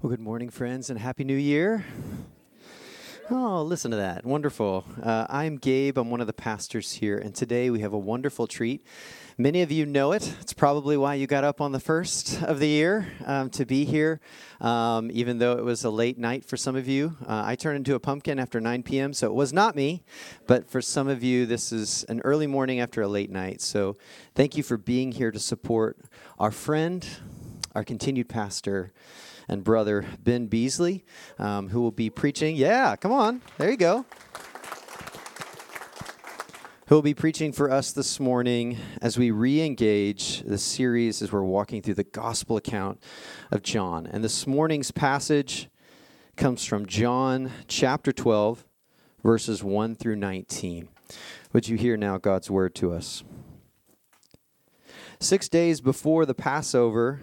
Well, good morning, friends, and Happy New Year. Oh, listen to that. Wonderful. Uh, I'm Gabe. I'm one of the pastors here, and today we have a wonderful treat. Many of you know it. It's probably why you got up on the first of the year um, to be here, um, even though it was a late night for some of you. Uh, I turned into a pumpkin after 9 p.m., so it was not me. But for some of you, this is an early morning after a late night. So thank you for being here to support our friend, our continued pastor and brother Ben Beasley, um, who will be preaching. Yeah, come on. There you go. Who will be preaching for us this morning as we re engage the series as we're walking through the gospel account of John. And this morning's passage comes from John chapter 12, verses 1 through 19. Would you hear now God's word to us? Six days before the Passover,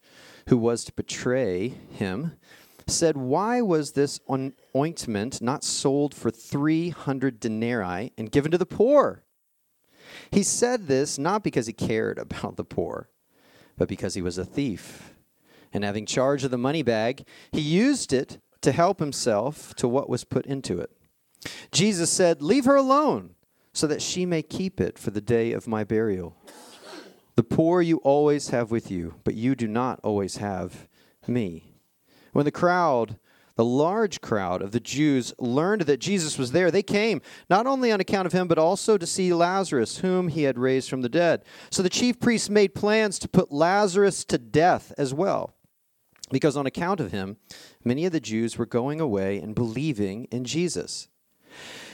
who was to betray him, said, Why was this ointment not sold for 300 denarii and given to the poor? He said this not because he cared about the poor, but because he was a thief. And having charge of the money bag, he used it to help himself to what was put into it. Jesus said, Leave her alone, so that she may keep it for the day of my burial. The poor you always have with you, but you do not always have me. When the crowd, the large crowd of the Jews, learned that Jesus was there, they came, not only on account of him, but also to see Lazarus, whom he had raised from the dead. So the chief priests made plans to put Lazarus to death as well, because on account of him, many of the Jews were going away and believing in Jesus.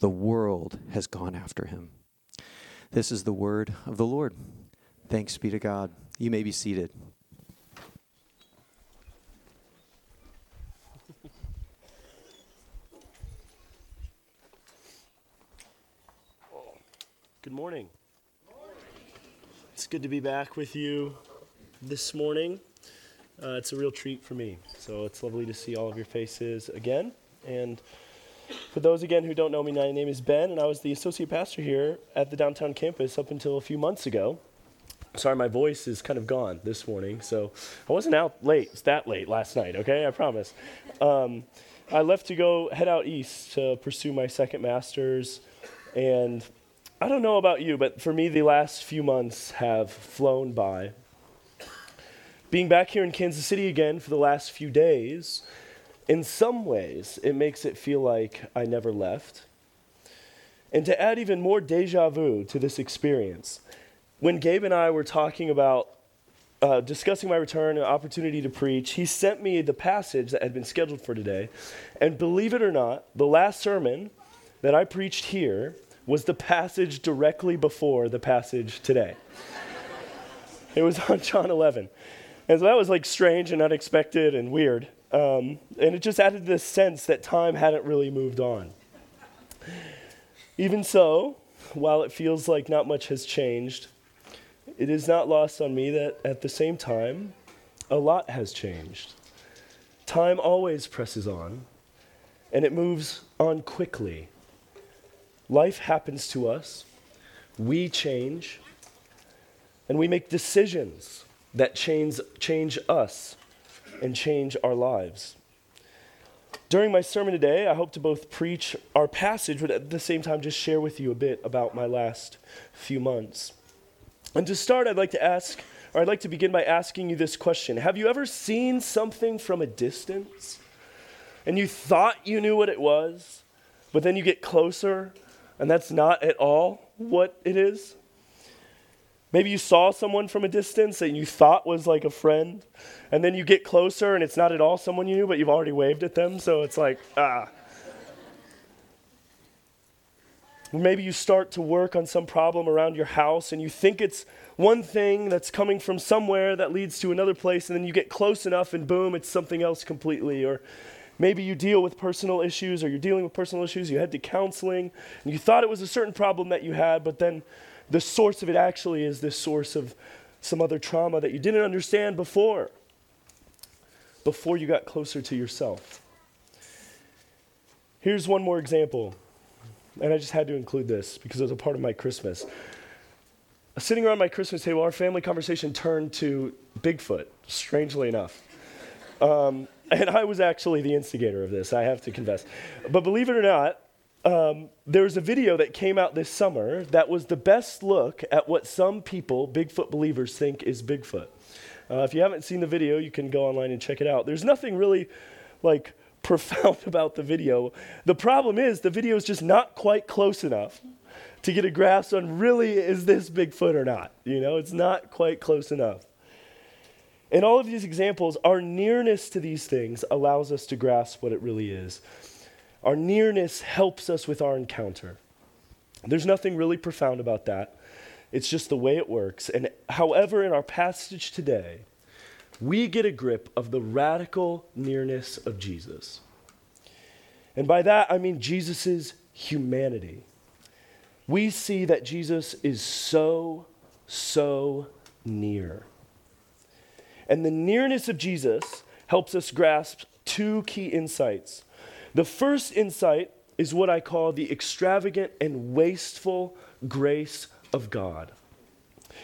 the world has gone after him. This is the word of the Lord. Thanks be to God. You may be seated. Good morning. It's good to be back with you this morning. Uh, it's a real treat for me. So it's lovely to see all of your faces again. And for those again who don't know me, my name is Ben, and I was the associate pastor here at the downtown campus up until a few months ago. Sorry, my voice is kind of gone this morning, so I wasn't out late, that late last night, okay? I promise. Um, I left to go head out east to pursue my second master's, and I don't know about you, but for me, the last few months have flown by. Being back here in Kansas City again for the last few days, in some ways, it makes it feel like I never left. And to add even more deja vu to this experience, when Gabe and I were talking about uh, discussing my return and opportunity to preach, he sent me the passage that had been scheduled for today. And believe it or not, the last sermon that I preached here was the passage directly before the passage today. it was on John 11. And so that was like strange and unexpected and weird. Um, and it just added this sense that time hadn't really moved on. Even so, while it feels like not much has changed, it is not lost on me that at the same time, a lot has changed. Time always presses on, and it moves on quickly. Life happens to us. we change, and we make decisions that change, change us and change our lives. During my sermon today, I hope to both preach our passage, but at the same time, just share with you a bit about my last few months. And to start, I'd like to ask, or I'd like to begin by asking you this question Have you ever seen something from a distance and you thought you knew what it was, but then you get closer and that's not at all what it is? Maybe you saw someone from a distance that you thought was like a friend, and then you get closer and it's not at all someone you knew, but you've already waved at them, so it's like, ah. Maybe you start to work on some problem around your house and you think it's one thing that's coming from somewhere that leads to another place, and then you get close enough and boom, it's something else completely. Or maybe you deal with personal issues or you're dealing with personal issues, you head to counseling, and you thought it was a certain problem that you had, but then the source of it actually is this source of some other trauma that you didn't understand before, before you got closer to yourself. Here's one more example, and I just had to include this because it was a part of my Christmas. Sitting around my Christmas table, our family conversation turned to Bigfoot, strangely enough. Um, and I was actually the instigator of this, I have to confess. But believe it or not, um, there was a video that came out this summer that was the best look at what some people, Bigfoot believers, think is Bigfoot. Uh, if you haven't seen the video, you can go online and check it out. There's nothing really like profound about the video. The problem is the video is just not quite close enough to get a grasp on really is this Bigfoot or not. You know, it's not quite close enough. In all of these examples, our nearness to these things allows us to grasp what it really is. Our nearness helps us with our encounter. There's nothing really profound about that. It's just the way it works. And however, in our passage today, we get a grip of the radical nearness of Jesus. And by that, I mean Jesus' humanity. We see that Jesus is so, so near. And the nearness of Jesus helps us grasp two key insights the first insight is what I call the extravagant and wasteful grace of God.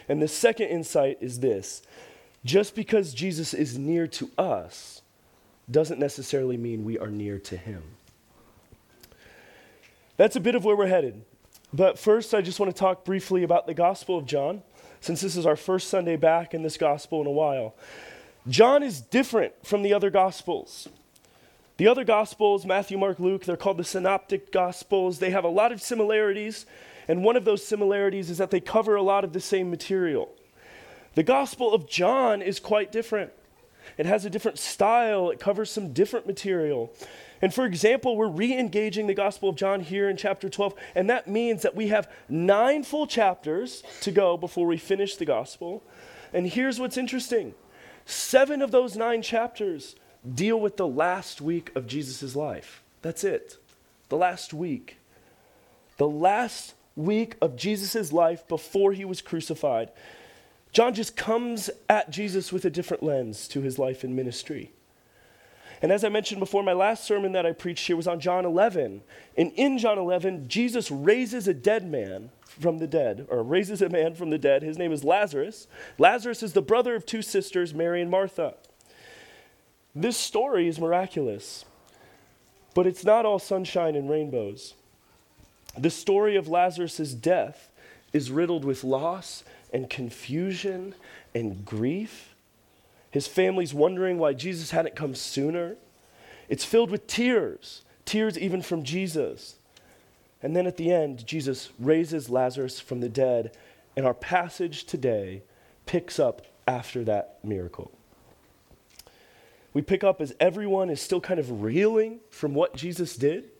And the second insight is this just because Jesus is near to us doesn't necessarily mean we are near to him. That's a bit of where we're headed. But first, I just want to talk briefly about the Gospel of John, since this is our first Sunday back in this Gospel in a while. John is different from the other Gospels. The other Gospels, Matthew, Mark, Luke, they're called the Synoptic Gospels. They have a lot of similarities, and one of those similarities is that they cover a lot of the same material. The Gospel of John is quite different. It has a different style, it covers some different material. And for example, we're re engaging the Gospel of John here in chapter 12, and that means that we have nine full chapters to go before we finish the Gospel. And here's what's interesting seven of those nine chapters deal with the last week of Jesus' life. That's it. The last week. The last week of Jesus' life before he was crucified. John just comes at Jesus with a different lens to his life and ministry. And as I mentioned before, my last sermon that I preached here was on John 11. And in John 11, Jesus raises a dead man from the dead, or raises a man from the dead. His name is Lazarus. Lazarus is the brother of two sisters, Mary and Martha. This story is miraculous, but it's not all sunshine and rainbows. The story of Lazarus' death is riddled with loss and confusion and grief. His family's wondering why Jesus hadn't come sooner. It's filled with tears, tears even from Jesus. And then at the end, Jesus raises Lazarus from the dead, and our passage today picks up after that miracle we pick up as everyone is still kind of reeling from what Jesus did.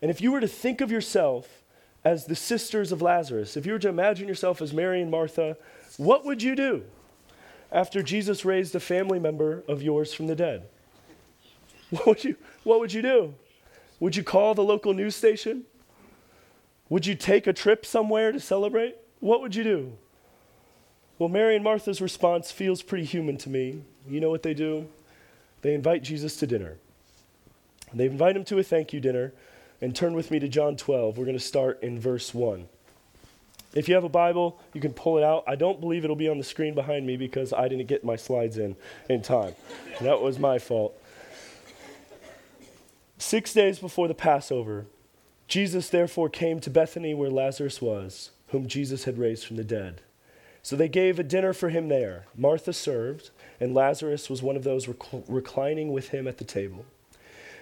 And if you were to think of yourself as the sisters of Lazarus, if you were to imagine yourself as Mary and Martha, what would you do after Jesus raised a family member of yours from the dead? What would you, what would you do? Would you call the local news station? Would you take a trip somewhere to celebrate? What would you do? Well, Mary and Martha's response feels pretty human to me. You know what they do? They invite Jesus to dinner. They invite him to a thank you dinner. And turn with me to John 12. We're going to start in verse 1. If you have a Bible, you can pull it out. I don't believe it'll be on the screen behind me because I didn't get my slides in in time. that was my fault. Six days before the Passover, Jesus therefore came to Bethany where Lazarus was, whom Jesus had raised from the dead. So they gave a dinner for him there. Martha served, and Lazarus was one of those rec- reclining with him at the table.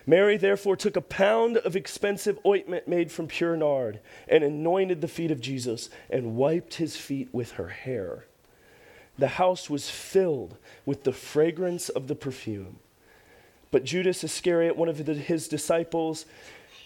Mary therefore took a pound of expensive ointment made from pure nard and anointed the feet of Jesus and wiped his feet with her hair. The house was filled with the fragrance of the perfume. But Judas Iscariot, one of his disciples,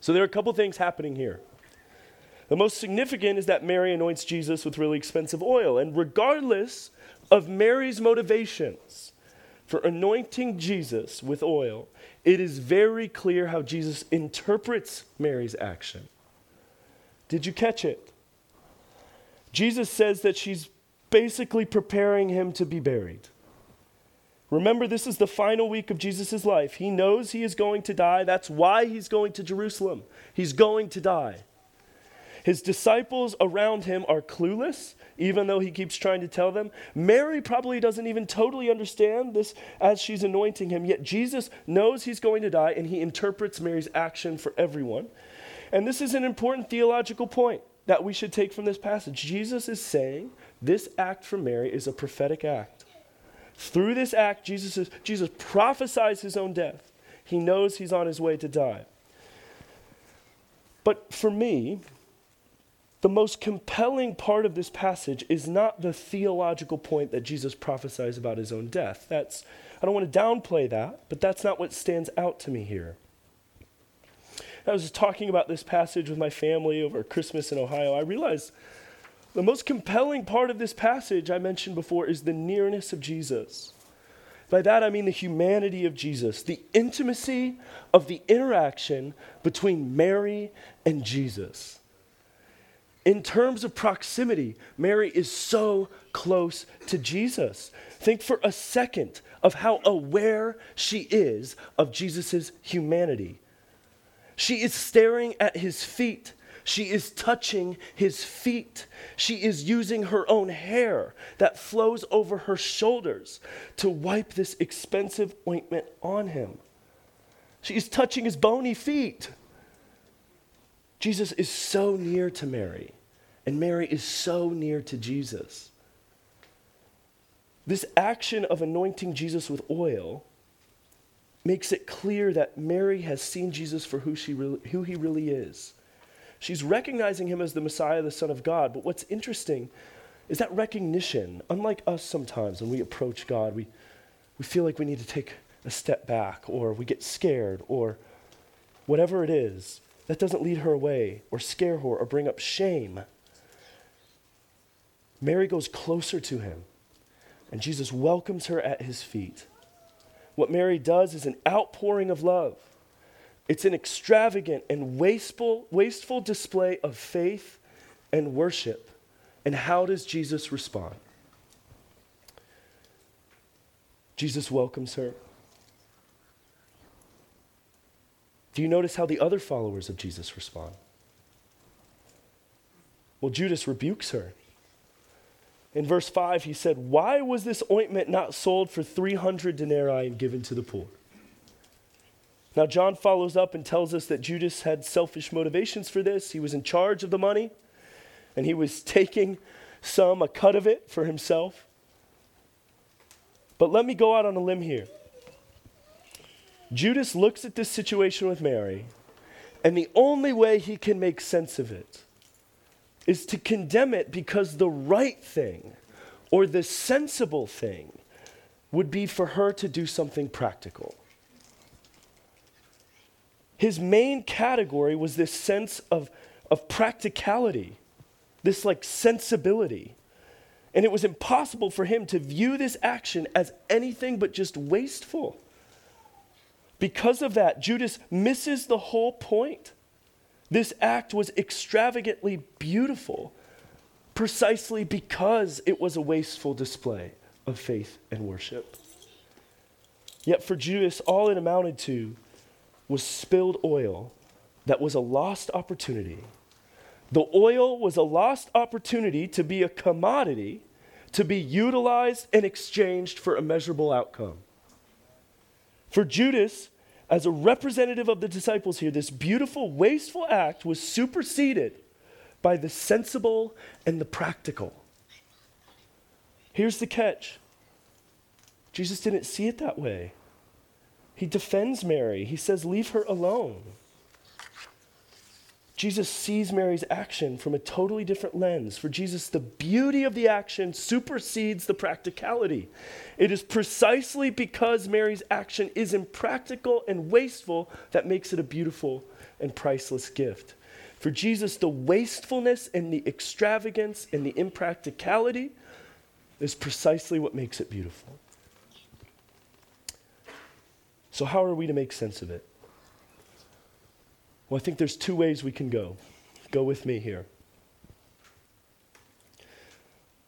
So there are a couple things happening here. The most significant is that Mary anoints Jesus with really expensive oil. And regardless of Mary's motivations for anointing Jesus with oil, it is very clear how Jesus interprets Mary's action. Did you catch it? Jesus says that she's basically preparing him to be buried. Remember, this is the final week of Jesus' life. He knows he is going to die. That's why he's going to Jerusalem. He's going to die. His disciples around him are clueless, even though he keeps trying to tell them. Mary probably doesn't even totally understand this as she's anointing him, yet Jesus knows he's going to die and he interprets Mary's action for everyone. And this is an important theological point that we should take from this passage. Jesus is saying this act from Mary is a prophetic act. Through this act, Jesus, is, Jesus prophesies his own death. He knows he's on his way to die. But for me, the most compelling part of this passage is not the theological point that Jesus prophesies about his own death. That's, I don't want to downplay that, but that's not what stands out to me here. I was just talking about this passage with my family over Christmas in Ohio. I realized the most compelling part of this passage I mentioned before is the nearness of Jesus. By that I mean the humanity of Jesus, the intimacy of the interaction between Mary and Jesus in terms of proximity, Mary is so close to Jesus. Think for a second of how aware she is of Jesus' humanity. She is staring at his feet. She is touching his feet. She is using her own hair that flows over her shoulders to wipe this expensive ointment on him. She is touching his bony feet. Jesus is so near to Mary. And Mary is so near to Jesus. This action of anointing Jesus with oil makes it clear that Mary has seen Jesus for who, she who he really is. She's recognizing him as the Messiah, the Son of God. But what's interesting is that recognition, unlike us sometimes when we approach God, we, we feel like we need to take a step back or we get scared or whatever it is, that doesn't lead her away or scare her or bring up shame. Mary goes closer to him, and Jesus welcomes her at his feet. What Mary does is an outpouring of love. It's an extravagant and wasteful, wasteful display of faith and worship. And how does Jesus respond? Jesus welcomes her. Do you notice how the other followers of Jesus respond? Well, Judas rebukes her. In verse 5, he said, Why was this ointment not sold for 300 denarii and given to the poor? Now, John follows up and tells us that Judas had selfish motivations for this. He was in charge of the money, and he was taking some, a cut of it, for himself. But let me go out on a limb here. Judas looks at this situation with Mary, and the only way he can make sense of it is to condemn it because the right thing or the sensible thing would be for her to do something practical. His main category was this sense of, of practicality, this like sensibility. And it was impossible for him to view this action as anything but just wasteful. Because of that, Judas misses the whole point. This act was extravagantly beautiful precisely because it was a wasteful display of faith and worship. Yet for Judas, all it amounted to was spilled oil that was a lost opportunity. The oil was a lost opportunity to be a commodity, to be utilized and exchanged for a measurable outcome. For Judas, as a representative of the disciples here, this beautiful, wasteful act was superseded by the sensible and the practical. Here's the catch Jesus didn't see it that way. He defends Mary, he says, Leave her alone. Jesus sees Mary's action from a totally different lens. For Jesus, the beauty of the action supersedes the practicality. It is precisely because Mary's action is impractical and wasteful that makes it a beautiful and priceless gift. For Jesus, the wastefulness and the extravagance and the impracticality is precisely what makes it beautiful. So, how are we to make sense of it? Well, I think there's two ways we can go. Go with me here.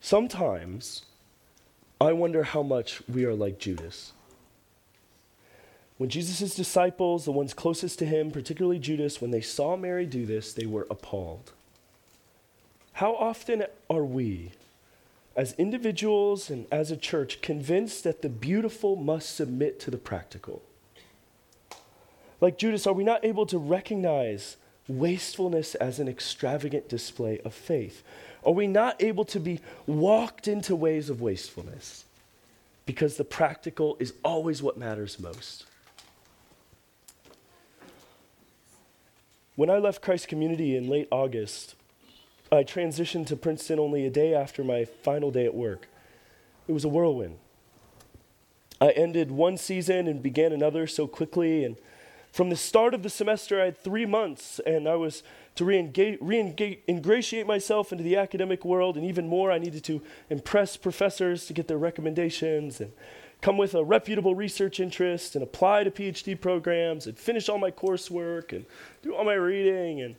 Sometimes I wonder how much we are like Judas. When Jesus' disciples, the ones closest to him, particularly Judas, when they saw Mary do this, they were appalled. How often are we, as individuals and as a church, convinced that the beautiful must submit to the practical? Like Judas, are we not able to recognize wastefulness as an extravagant display of faith? Are we not able to be walked into ways of wastefulness? Because the practical is always what matters most. When I left Christ Community in late August, I transitioned to Princeton only a day after my final day at work. It was a whirlwind. I ended one season and began another so quickly, and from the start of the semester, I had three months, and I was to re ingratiate myself into the academic world, and even more, I needed to impress professors to get their recommendations and come with a reputable research interest and apply to PhD programs and finish all my coursework and do all my reading and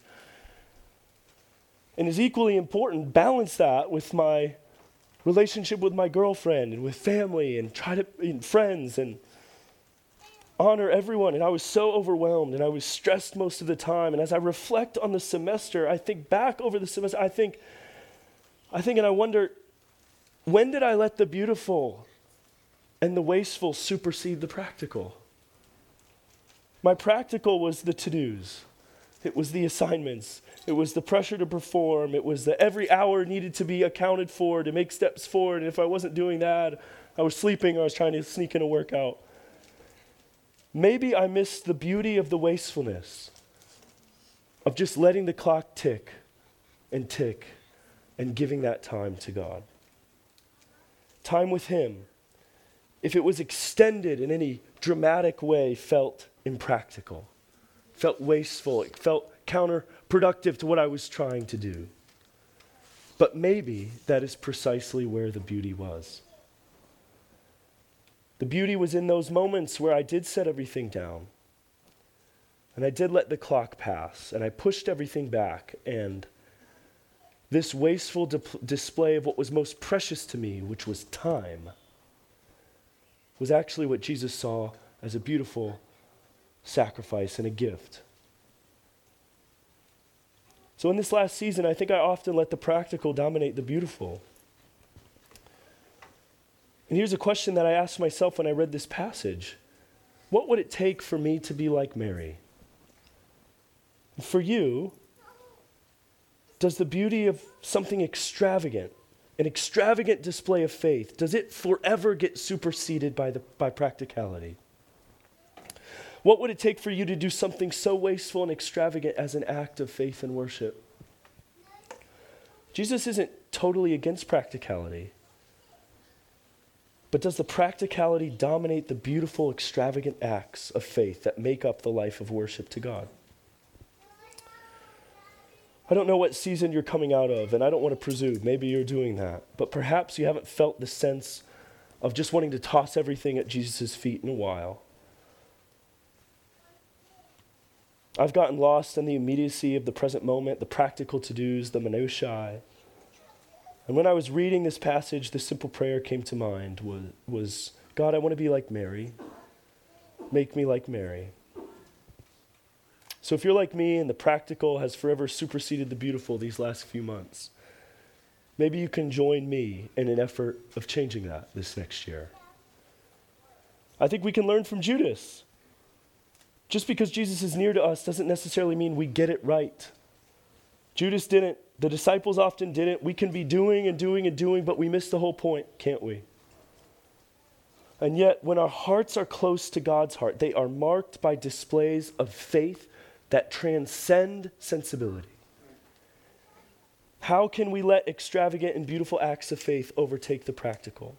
and is equally important balance that with my relationship with my girlfriend and with family and try to and friends and honor everyone. And I was so overwhelmed and I was stressed most of the time. And as I reflect on the semester, I think back over the semester, I think, I think, and I wonder, when did I let the beautiful and the wasteful supersede the practical? My practical was the to dos. It was the assignments. It was the pressure to perform. It was that every hour needed to be accounted for to make steps forward. And if I wasn't doing that, I was sleeping or I was trying to sneak in a workout. Maybe I missed the beauty of the wastefulness of just letting the clock tick and tick and giving that time to God. Time with Him, if it was extended in any dramatic way, felt impractical, felt wasteful, it felt counterproductive to what I was trying to do. But maybe that is precisely where the beauty was. The beauty was in those moments where I did set everything down. And I did let the clock pass. And I pushed everything back. And this wasteful di- display of what was most precious to me, which was time, was actually what Jesus saw as a beautiful sacrifice and a gift. So, in this last season, I think I often let the practical dominate the beautiful. And here's a question that I asked myself when I read this passage What would it take for me to be like Mary? For you, does the beauty of something extravagant, an extravagant display of faith, does it forever get superseded by, the, by practicality? What would it take for you to do something so wasteful and extravagant as an act of faith and worship? Jesus isn't totally against practicality. But does the practicality dominate the beautiful, extravagant acts of faith that make up the life of worship to God? I don't know what season you're coming out of, and I don't want to presume. Maybe you're doing that. But perhaps you haven't felt the sense of just wanting to toss everything at Jesus' feet in a while. I've gotten lost in the immediacy of the present moment, the practical to dos, the minutiae. And when I was reading this passage, the simple prayer came to mind was, was God, I want to be like Mary. Make me like Mary. So if you're like me and the practical has forever superseded the beautiful these last few months, maybe you can join me in an effort of changing that this next year. I think we can learn from Judas. Just because Jesus is near to us doesn't necessarily mean we get it right. Judas didn't. The disciples often didn't. We can be doing and doing and doing, but we miss the whole point, can't we? And yet, when our hearts are close to God's heart, they are marked by displays of faith that transcend sensibility. How can we let extravagant and beautiful acts of faith overtake the practical?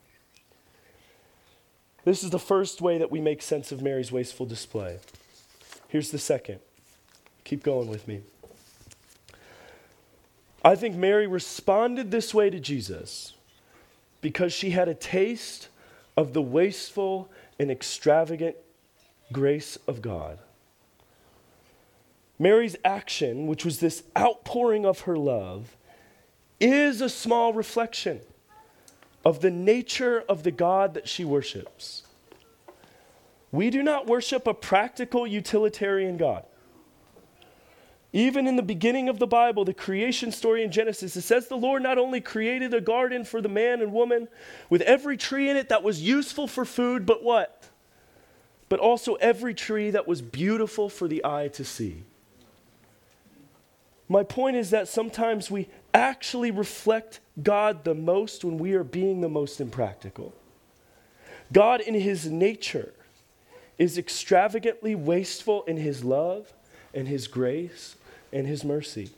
This is the first way that we make sense of Mary's wasteful display. Here's the second. Keep going with me. I think Mary responded this way to Jesus because she had a taste of the wasteful and extravagant grace of God. Mary's action, which was this outpouring of her love, is a small reflection of the nature of the God that she worships. We do not worship a practical utilitarian God. Even in the beginning of the Bible, the creation story in Genesis, it says the Lord not only created a garden for the man and woman with every tree in it that was useful for food, but what? But also every tree that was beautiful for the eye to see. My point is that sometimes we actually reflect God the most when we are being the most impractical. God, in his nature, is extravagantly wasteful in his love and his grace and his mercy.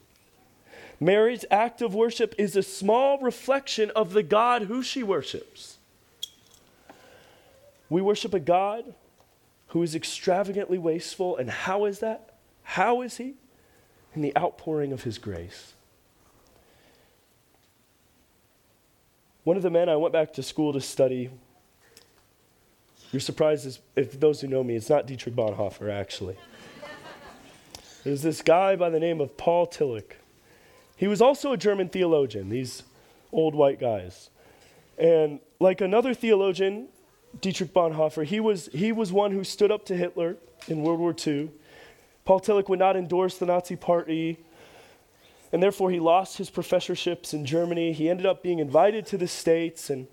Mary's act of worship is a small reflection of the God who she worships. We worship a God who is extravagantly wasteful, and how is that? How is he? In the outpouring of his grace. One of the men I went back to school to study, you're surprised if those who know me, it's not Dietrich Bonhoeffer, actually. There's this guy by the name of Paul Tillich. He was also a German theologian, these old white guys. And like another theologian, Dietrich Bonhoeffer, he was, he was one who stood up to Hitler in World War II Paul Tillich would not endorse the Nazi Party, and therefore he lost his professorships in Germany. He ended up being invited to the States, and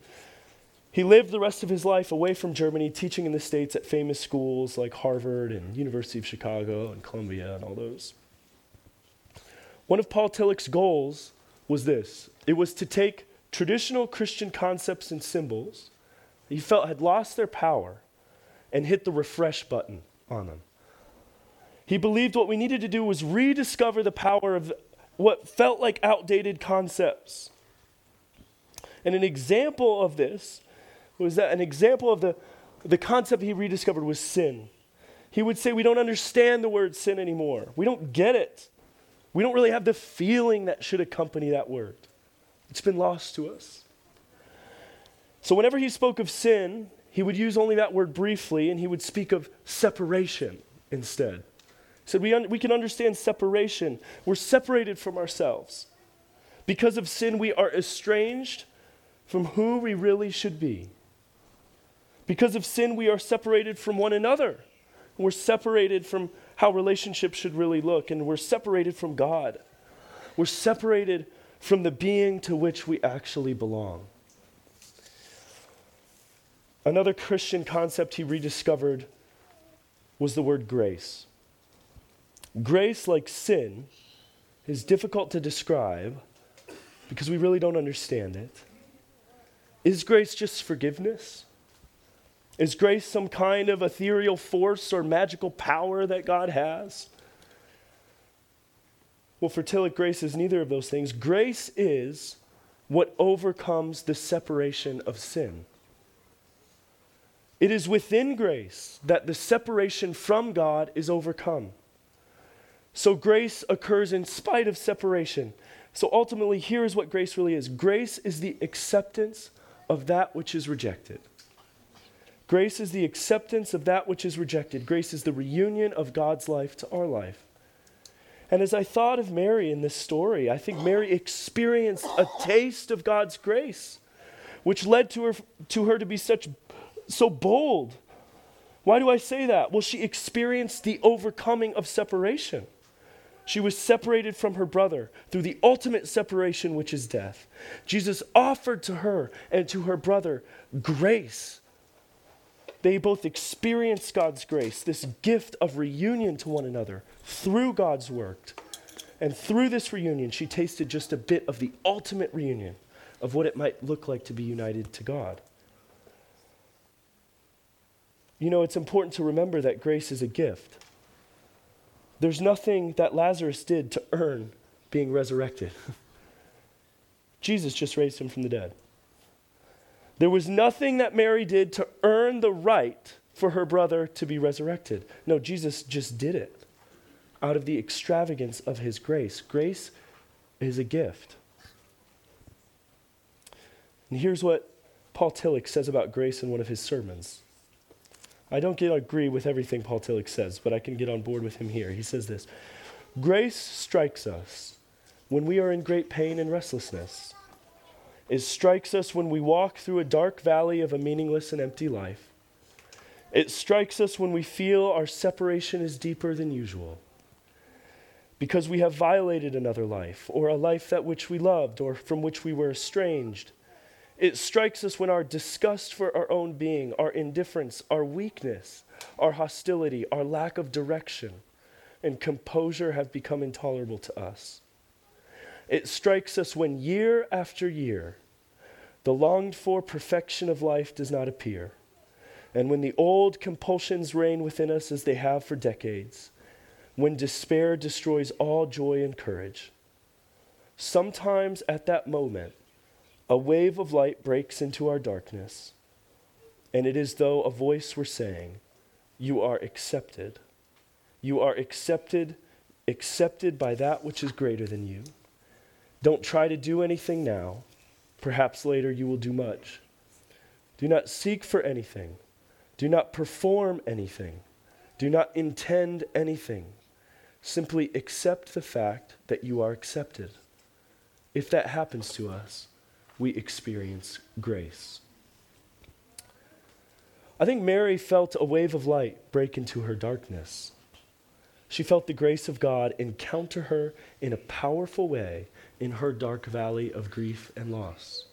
he lived the rest of his life away from Germany, teaching in the States at famous schools like Harvard and University of Chicago and Columbia and all those. One of Paul Tillich's goals was this it was to take traditional Christian concepts and symbols he felt had lost their power and hit the refresh button on them. He believed what we needed to do was rediscover the power of what felt like outdated concepts. And an example of this was that an example of the, the concept he rediscovered was sin. He would say, We don't understand the word sin anymore. We don't get it. We don't really have the feeling that should accompany that word. It's been lost to us. So, whenever he spoke of sin, he would use only that word briefly and he would speak of separation instead He said we, un- we can understand separation. We're separated from ourselves. Because of sin, we are estranged from who we really should be. Because of sin, we are separated from one another. We're separated from how relationships should really look, and we're separated from God. We're separated from the being to which we actually belong. Another Christian concept he rediscovered was the word grace. Grace, like sin, is difficult to describe because we really don't understand it. Is grace just forgiveness? Is grace some kind of ethereal force or magical power that God has? Well, for grace is neither of those things. Grace is what overcomes the separation of sin. It is within grace that the separation from God is overcome. So grace occurs in spite of separation. So ultimately, here is what grace really is grace is the acceptance of that which is rejected. Grace is the acceptance of that which is rejected. Grace is the reunion of God's life to our life. And as I thought of Mary in this story, I think Mary experienced a taste of God's grace, which led to her, to her to be such so bold. Why do I say that? Well, she experienced the overcoming of separation. She was separated from her brother through the ultimate separation, which is death. Jesus offered to her and to her brother grace. They both experienced God's grace, this gift of reunion to one another through God's work. And through this reunion, she tasted just a bit of the ultimate reunion of what it might look like to be united to God. You know, it's important to remember that grace is a gift. There's nothing that Lazarus did to earn being resurrected. Jesus just raised him from the dead. There was nothing that Mary did to earn the right for her brother to be resurrected. No, Jesus just did it out of the extravagance of his grace. Grace is a gift. And here's what Paul Tillich says about grace in one of his sermons. I don't get agree with everything Paul Tillich says, but I can get on board with him here. He says this Grace strikes us when we are in great pain and restlessness. It strikes us when we walk through a dark valley of a meaningless and empty life. It strikes us when we feel our separation is deeper than usual. Because we have violated another life, or a life that which we loved, or from which we were estranged it strikes us when our disgust for our own being, our indifference, our weakness, our hostility, our lack of direction, and composure have become intolerable to us. It strikes us when year after year, the longed for perfection of life does not appear, and when the old compulsions reign within us as they have for decades, when despair destroys all joy and courage. Sometimes at that moment, a wave of light breaks into our darkness, and it is though a voice were saying, You are accepted. You are accepted, accepted by that which is greater than you. Don't try to do anything now. Perhaps later you will do much. Do not seek for anything. Do not perform anything. Do not intend anything. Simply accept the fact that you are accepted. If that happens to us, we experience grace. I think Mary felt a wave of light break into her darkness. She felt the grace of God encounter her in a powerful way in her dark valley of grief and loss.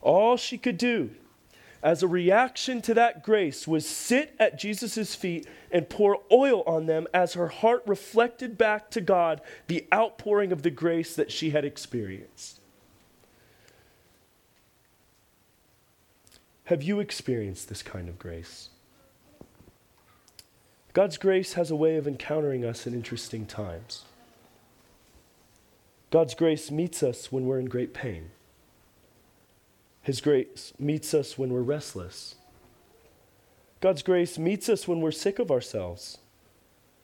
All she could do as a reaction to that grace was sit at Jesus' feet and pour oil on them as her heart reflected back to God the outpouring of the grace that she had experienced. Have you experienced this kind of grace? God's grace has a way of encountering us in interesting times. God's grace meets us when we're in great pain. His grace meets us when we're restless. God's grace meets us when we're sick of ourselves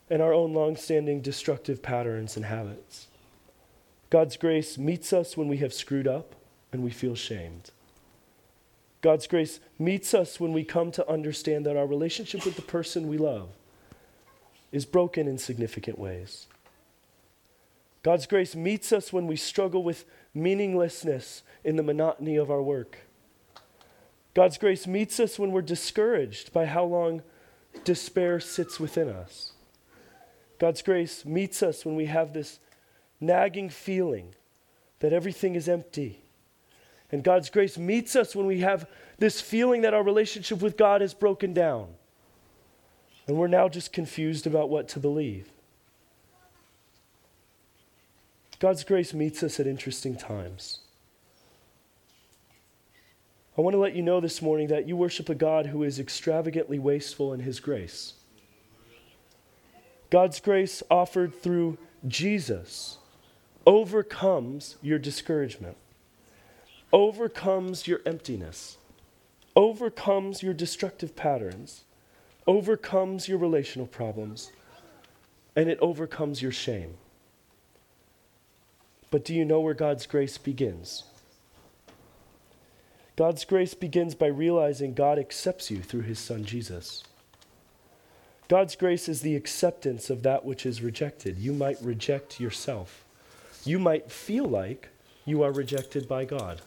and our own long standing destructive patterns and habits. God's grace meets us when we have screwed up and we feel shamed. God's grace meets us when we come to understand that our relationship with the person we love is broken in significant ways. God's grace meets us when we struggle with meaninglessness in the monotony of our work. God's grace meets us when we're discouraged by how long despair sits within us. God's grace meets us when we have this nagging feeling that everything is empty and God's grace meets us when we have this feeling that our relationship with God is broken down. And we're now just confused about what to believe. God's grace meets us at interesting times. I want to let you know this morning that you worship a God who is extravagantly wasteful in his grace. God's grace offered through Jesus overcomes your discouragement overcomes your emptiness, overcomes your destructive patterns, overcomes your relational problems, and it overcomes your shame. But do you know where God's grace begins? God's grace begins by realizing God accepts you through his son Jesus. God's grace is the acceptance of that which is rejected. You might reject yourself. You might feel like you are rejected by God.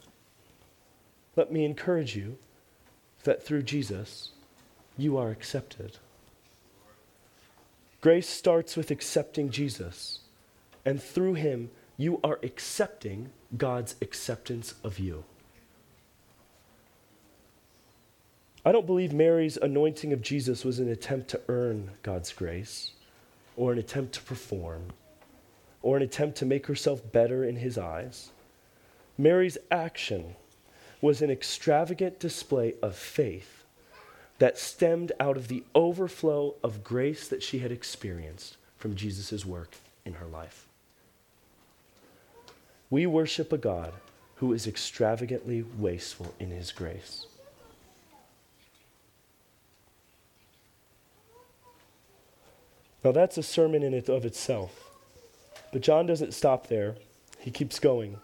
Let me encourage you that through Jesus, you are accepted. Grace starts with accepting Jesus, and through him, you are accepting God's acceptance of you. I don't believe Mary's anointing of Jesus was an attempt to earn God's grace or an attempt to perform or an attempt to make herself better in his eyes. Mary's action was an extravagant display of faith that stemmed out of the overflow of grace that she had experienced from Jesus' work in her life. We worship a God who is extravagantly wasteful in his grace. Now, that's a sermon in it of itself. But John doesn't stop there, he keeps going.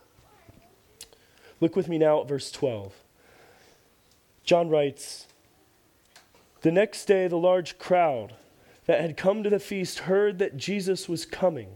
Look with me now at verse 12. John writes The next day, the large crowd that had come to the feast heard that Jesus was coming.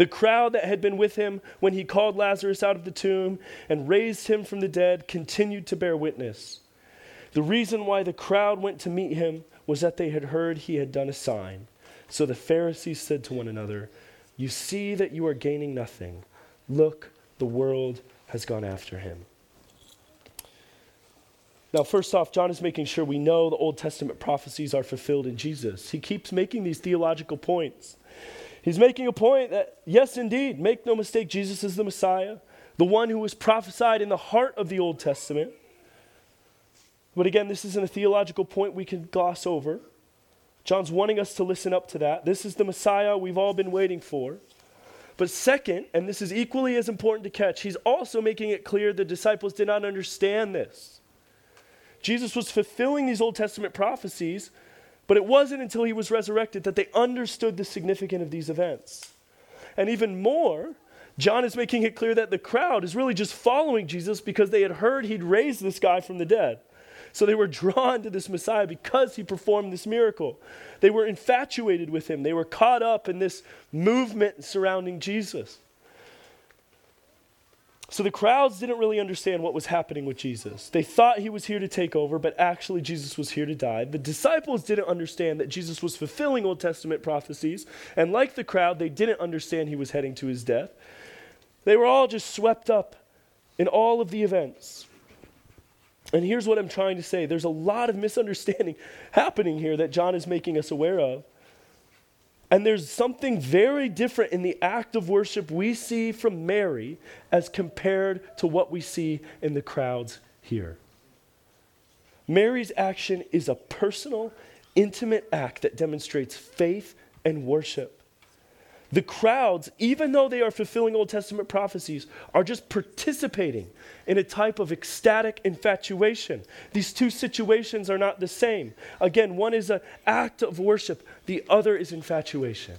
The crowd that had been with him when he called Lazarus out of the tomb and raised him from the dead continued to bear witness. The reason why the crowd went to meet him was that they had heard he had done a sign. So the Pharisees said to one another, You see that you are gaining nothing. Look, the world has gone after him. Now, first off, John is making sure we know the Old Testament prophecies are fulfilled in Jesus. He keeps making these theological points. He's making a point that, yes, indeed, make no mistake, Jesus is the Messiah, the one who was prophesied in the heart of the Old Testament. But again, this isn't a theological point we can gloss over. John's wanting us to listen up to that. This is the Messiah we've all been waiting for. But second, and this is equally as important to catch, he's also making it clear the disciples did not understand this. Jesus was fulfilling these Old Testament prophecies, but it wasn't until he was resurrected that they understood the significance of these events. And even more, John is making it clear that the crowd is really just following Jesus because they had heard he'd raised this guy from the dead. So they were drawn to this Messiah because he performed this miracle. They were infatuated with him, they were caught up in this movement surrounding Jesus. So the crowds didn't really understand what was happening with Jesus. They thought he was here to take over, but actually Jesus was here to die. The disciples didn't understand that Jesus was fulfilling Old Testament prophecies, and like the crowd, they didn't understand he was heading to his death. They were all just swept up in all of the events. And here's what I'm trying to say there's a lot of misunderstanding happening here that John is making us aware of. And there's something very different in the act of worship we see from Mary as compared to what we see in the crowds here. Mary's action is a personal, intimate act that demonstrates faith and worship. The crowds, even though they are fulfilling Old Testament prophecies, are just participating in a type of ecstatic infatuation. These two situations are not the same. Again, one is an act of worship, the other is infatuation.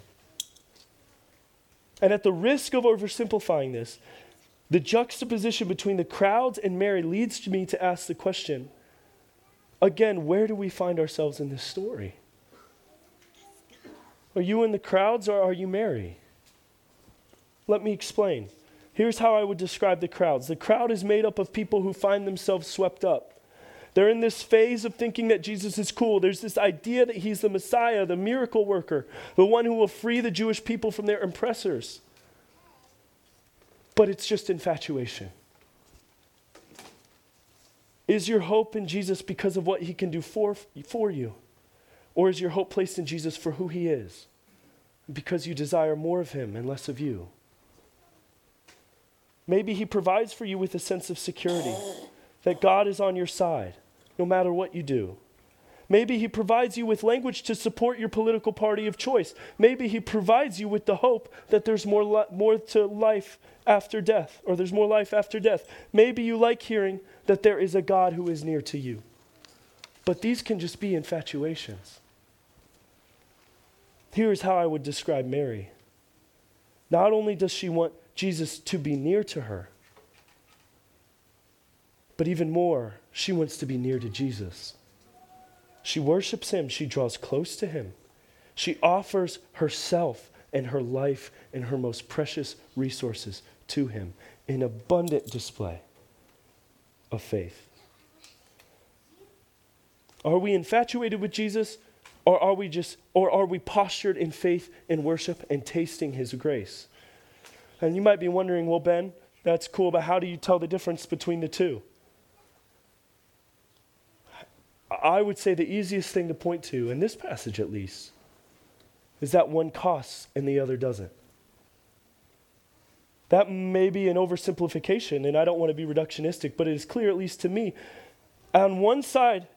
And at the risk of oversimplifying this, the juxtaposition between the crowds and Mary leads me to ask the question again, where do we find ourselves in this story? Are you in the crowds or are you Mary? Let me explain. Here's how I would describe the crowds the crowd is made up of people who find themselves swept up. They're in this phase of thinking that Jesus is cool. There's this idea that he's the Messiah, the miracle worker, the one who will free the Jewish people from their oppressors. But it's just infatuation. Is your hope in Jesus because of what he can do for, for you? Or is your hope placed in Jesus for who he is? because you desire more of Him and less of you. Maybe He provides for you with a sense of security that God is on your side no matter what you do. Maybe He provides you with language to support your political party of choice. Maybe He provides you with the hope that there's more, li- more to life after death, or there's more life after death. Maybe you like hearing that there is a God who is near to you. But these can just be infatuations. Here's how I would describe Mary. Not only does she want Jesus to be near to her, but even more, she wants to be near to Jesus. She worships him, she draws close to him. She offers herself and her life and her most precious resources to him in abundant display of faith. Are we infatuated with Jesus or are we just or are we postured in faith and worship and tasting his grace? And you might be wondering, well Ben, that's cool, but how do you tell the difference between the two? I would say the easiest thing to point to, in this passage at least, is that one costs and the other doesn't. That may be an oversimplification, and I don't want to be reductionistic, but it is clear, at least to me. On one side,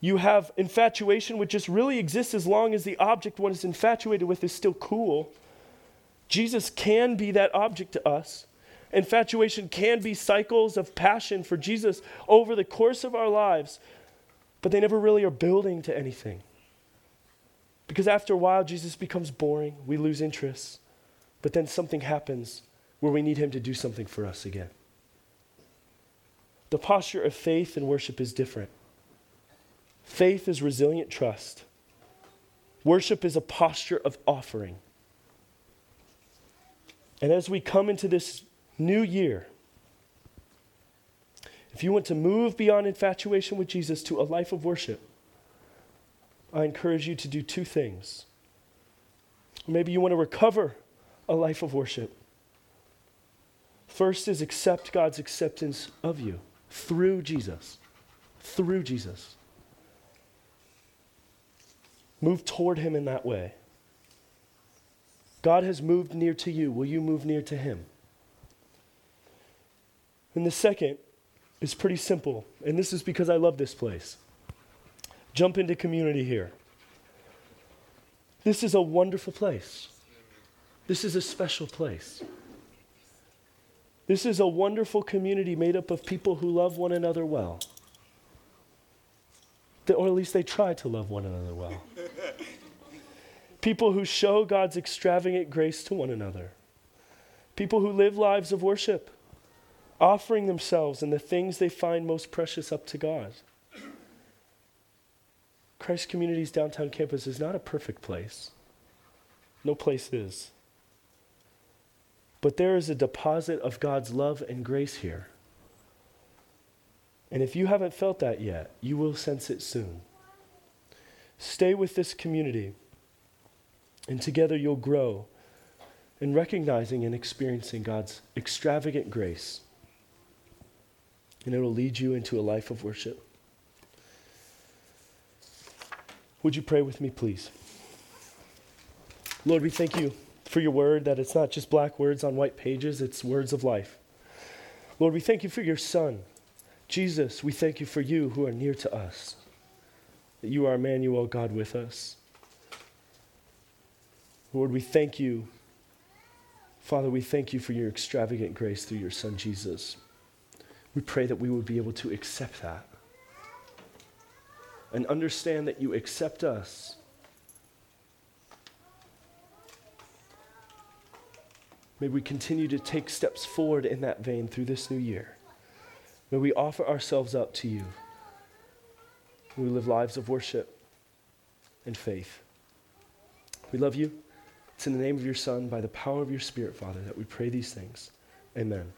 you have infatuation, which just really exists as long as the object one is infatuated with is still cool. Jesus can be that object to us. Infatuation can be cycles of passion for Jesus over the course of our lives but they never really are building to anything. Because after a while, Jesus becomes boring, we lose interest, but then something happens where we need him to do something for us again. The posture of faith and worship is different. Faith is resilient trust. Worship is a posture of offering. And as we come into this new year, if you want to move beyond infatuation with Jesus to a life of worship, I encourage you to do two things. Maybe you want to recover a life of worship. First is accept God's acceptance of you through Jesus. Through Jesus. Move toward Him in that way. God has moved near to you. Will you move near to Him? And the second is pretty simple, and this is because I love this place. Jump into community here. This is a wonderful place. This is a special place. This is a wonderful community made up of people who love one another well. Or at least they try to love one another well. People who show God's extravagant grace to one another. People who live lives of worship offering themselves and the things they find most precious up to God. Christ Community's downtown campus is not a perfect place. No place is. But there is a deposit of God's love and grace here. And if you haven't felt that yet, you will sense it soon. Stay with this community, and together you'll grow in recognizing and experiencing God's extravagant grace and it'll lead you into a life of worship. Would you pray with me, please? Lord, we thank you for your word, that it's not just black words on white pages, it's words of life. Lord, we thank you for your Son, Jesus. We thank you for you who are near to us, that you are Emmanuel, God with us. Lord, we thank you. Father, we thank you for your extravagant grace through your Son, Jesus. We pray that we would be able to accept that and understand that you accept us. May we continue to take steps forward in that vein through this new year. May we offer ourselves up to you. We live lives of worship and faith. We love you. It's in the name of your Son, by the power of your Spirit, Father, that we pray these things. Amen.